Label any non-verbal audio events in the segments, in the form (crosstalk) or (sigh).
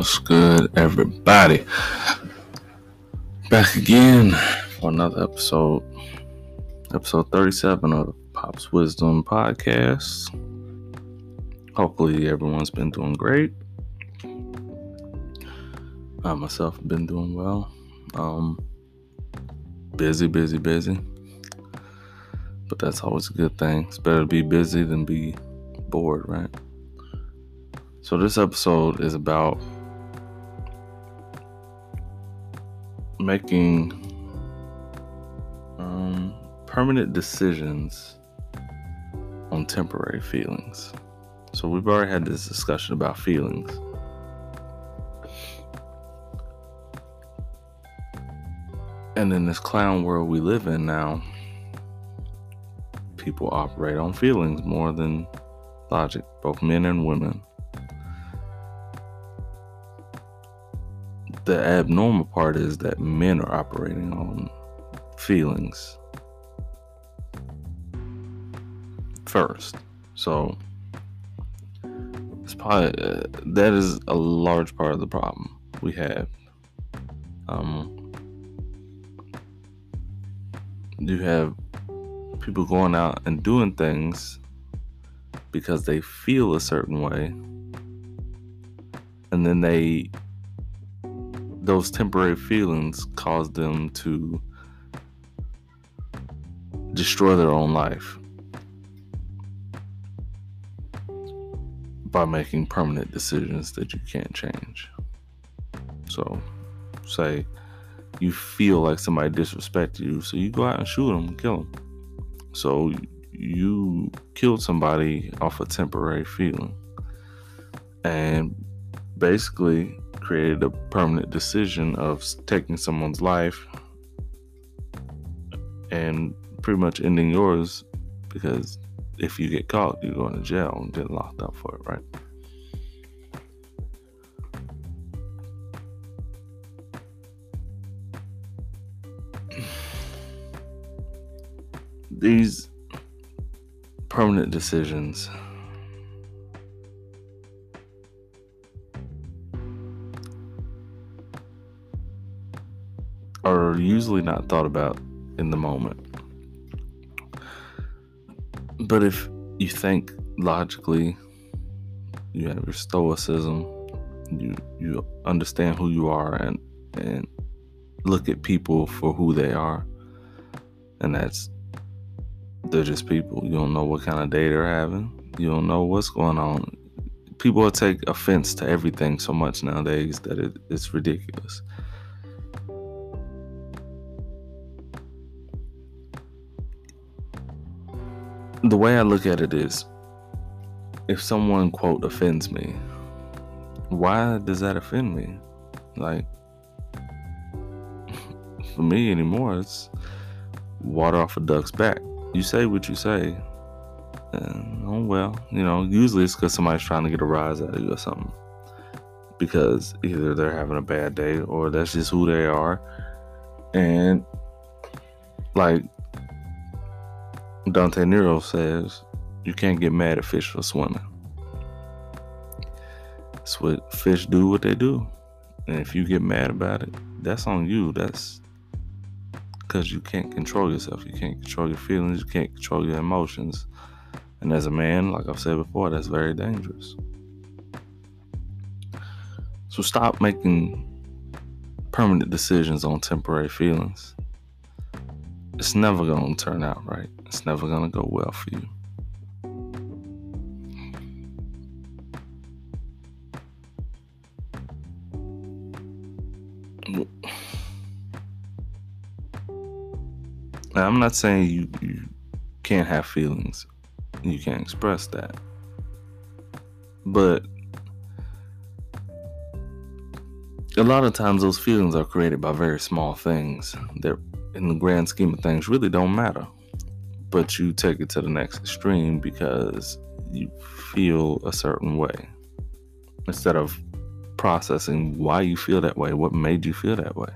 What's good, everybody? Back again for another episode, episode 37 of Pop's Wisdom Podcast. Hopefully, everyone's been doing great. I myself have been doing well. Um, busy, busy, busy. But that's always a good thing. It's better to be busy than be bored, right? So, this episode is about making um, permanent decisions on temporary feelings. So, we've already had this discussion about feelings. And in this clown world we live in now, people operate on feelings more than logic, both men and women. The abnormal part is that men are operating on feelings first. So it's probably uh, that is a large part of the problem we have. Um, you have people going out and doing things because they feel a certain way and then they those temporary feelings cause them to destroy their own life by making permanent decisions that you can't change so say you feel like somebody disrespected you, so you go out and shoot them, kill them. So you killed somebody off a temporary feeling, and basically created a permanent decision of taking someone's life and pretty much ending yours because if you get caught, you're going to jail and get locked up for it, right? these permanent decisions are usually not thought about in the moment. But if you think logically, you have your stoicism, you you understand who you are and and look at people for who they are. And that's they're just people. You don't know what kind of day they're having. You don't know what's going on. People take offense to everything so much nowadays that it, it's ridiculous. The way I look at it is if someone, quote, offends me, why does that offend me? Like, (laughs) for me anymore, it's water off a duck's back you say what you say. And, oh well, you know, usually it's because somebody's trying to get a rise out of you or something. Because either they're having a bad day or that's just who they are. And like Dante Nero says, you can't get mad at fish for swimming. That's what fish do what they do. And if you get mad about it, that's on you. That's because you can't control yourself. You can't control your feelings. You can't control your emotions. And as a man, like I've said before, that's very dangerous. So stop making permanent decisions on temporary feelings. It's never going to turn out right. It's never going to go well for you. Now, I'm not saying you, you can't have feelings, you can't express that. But a lot of times those feelings are created by very small things that in the grand scheme of things really don't matter but you take it to the next extreme because you feel a certain way instead of processing why you feel that way what made you feel that way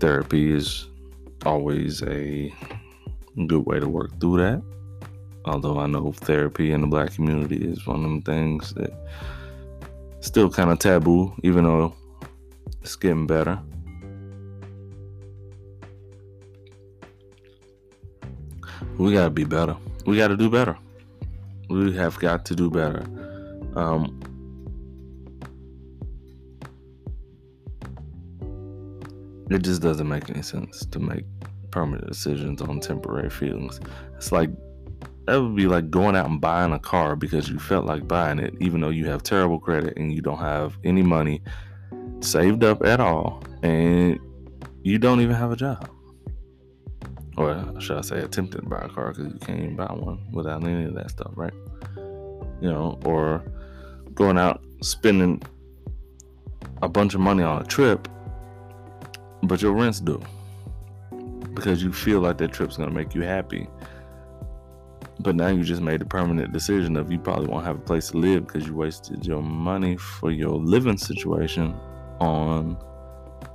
therapy is always a good way to work through that. Although I know therapy in the black community is one of them things that Still kind of taboo, even though it's getting better. We gotta be better. We gotta do better. We have got to do better. Um, it just doesn't make any sense to make permanent decisions on temporary feelings. It's like that would be like going out and buying a car because you felt like buying it, even though you have terrible credit and you don't have any money saved up at all, and you don't even have a job. Or should I say, attempted to buy a car because you can't even buy one without any of that stuff, right? You know, or going out spending a bunch of money on a trip, but your rent's due because you feel like that trip's gonna make you happy. But now you just made a permanent decision of you probably won't have a place to live because you wasted your money for your living situation on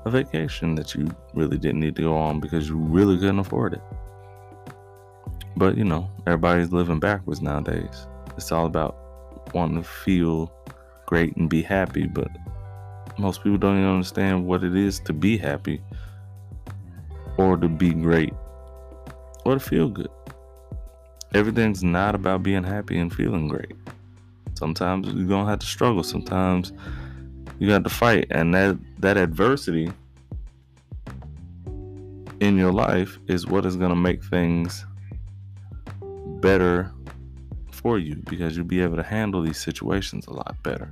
a vacation that you really didn't need to go on because you really couldn't afford it. But you know, everybody's living backwards nowadays. It's all about wanting to feel great and be happy, but most people don't even understand what it is to be happy or to be great or to feel good. Everything's not about being happy and feeling great. Sometimes you're gonna have to struggle. Sometimes you got to fight, and that that adversity in your life is what is gonna make things better for you because you'll be able to handle these situations a lot better.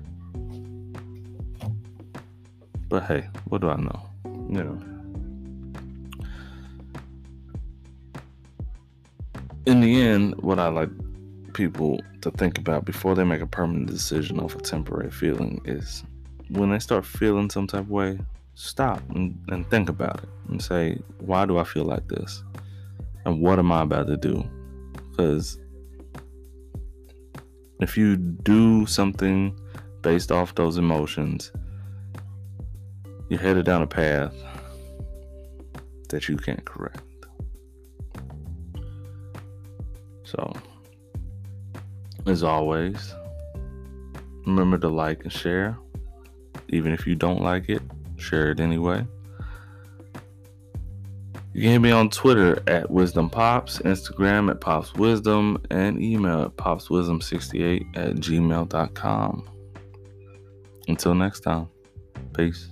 But hey, what do I know? You know. In the end, what I like people to think about before they make a permanent decision of a temporary feeling is when they start feeling some type of way, stop and, and think about it and say, why do I feel like this? And what am I about to do? Because if you do something based off those emotions, you're headed down a path that you can't correct. So, as always, remember to like and share. Even if you don't like it, share it anyway. You can hit me on Twitter at Wisdom Pops, Instagram at Pops Wisdom, and email at popswisdom68 at gmail.com. Until next time, peace.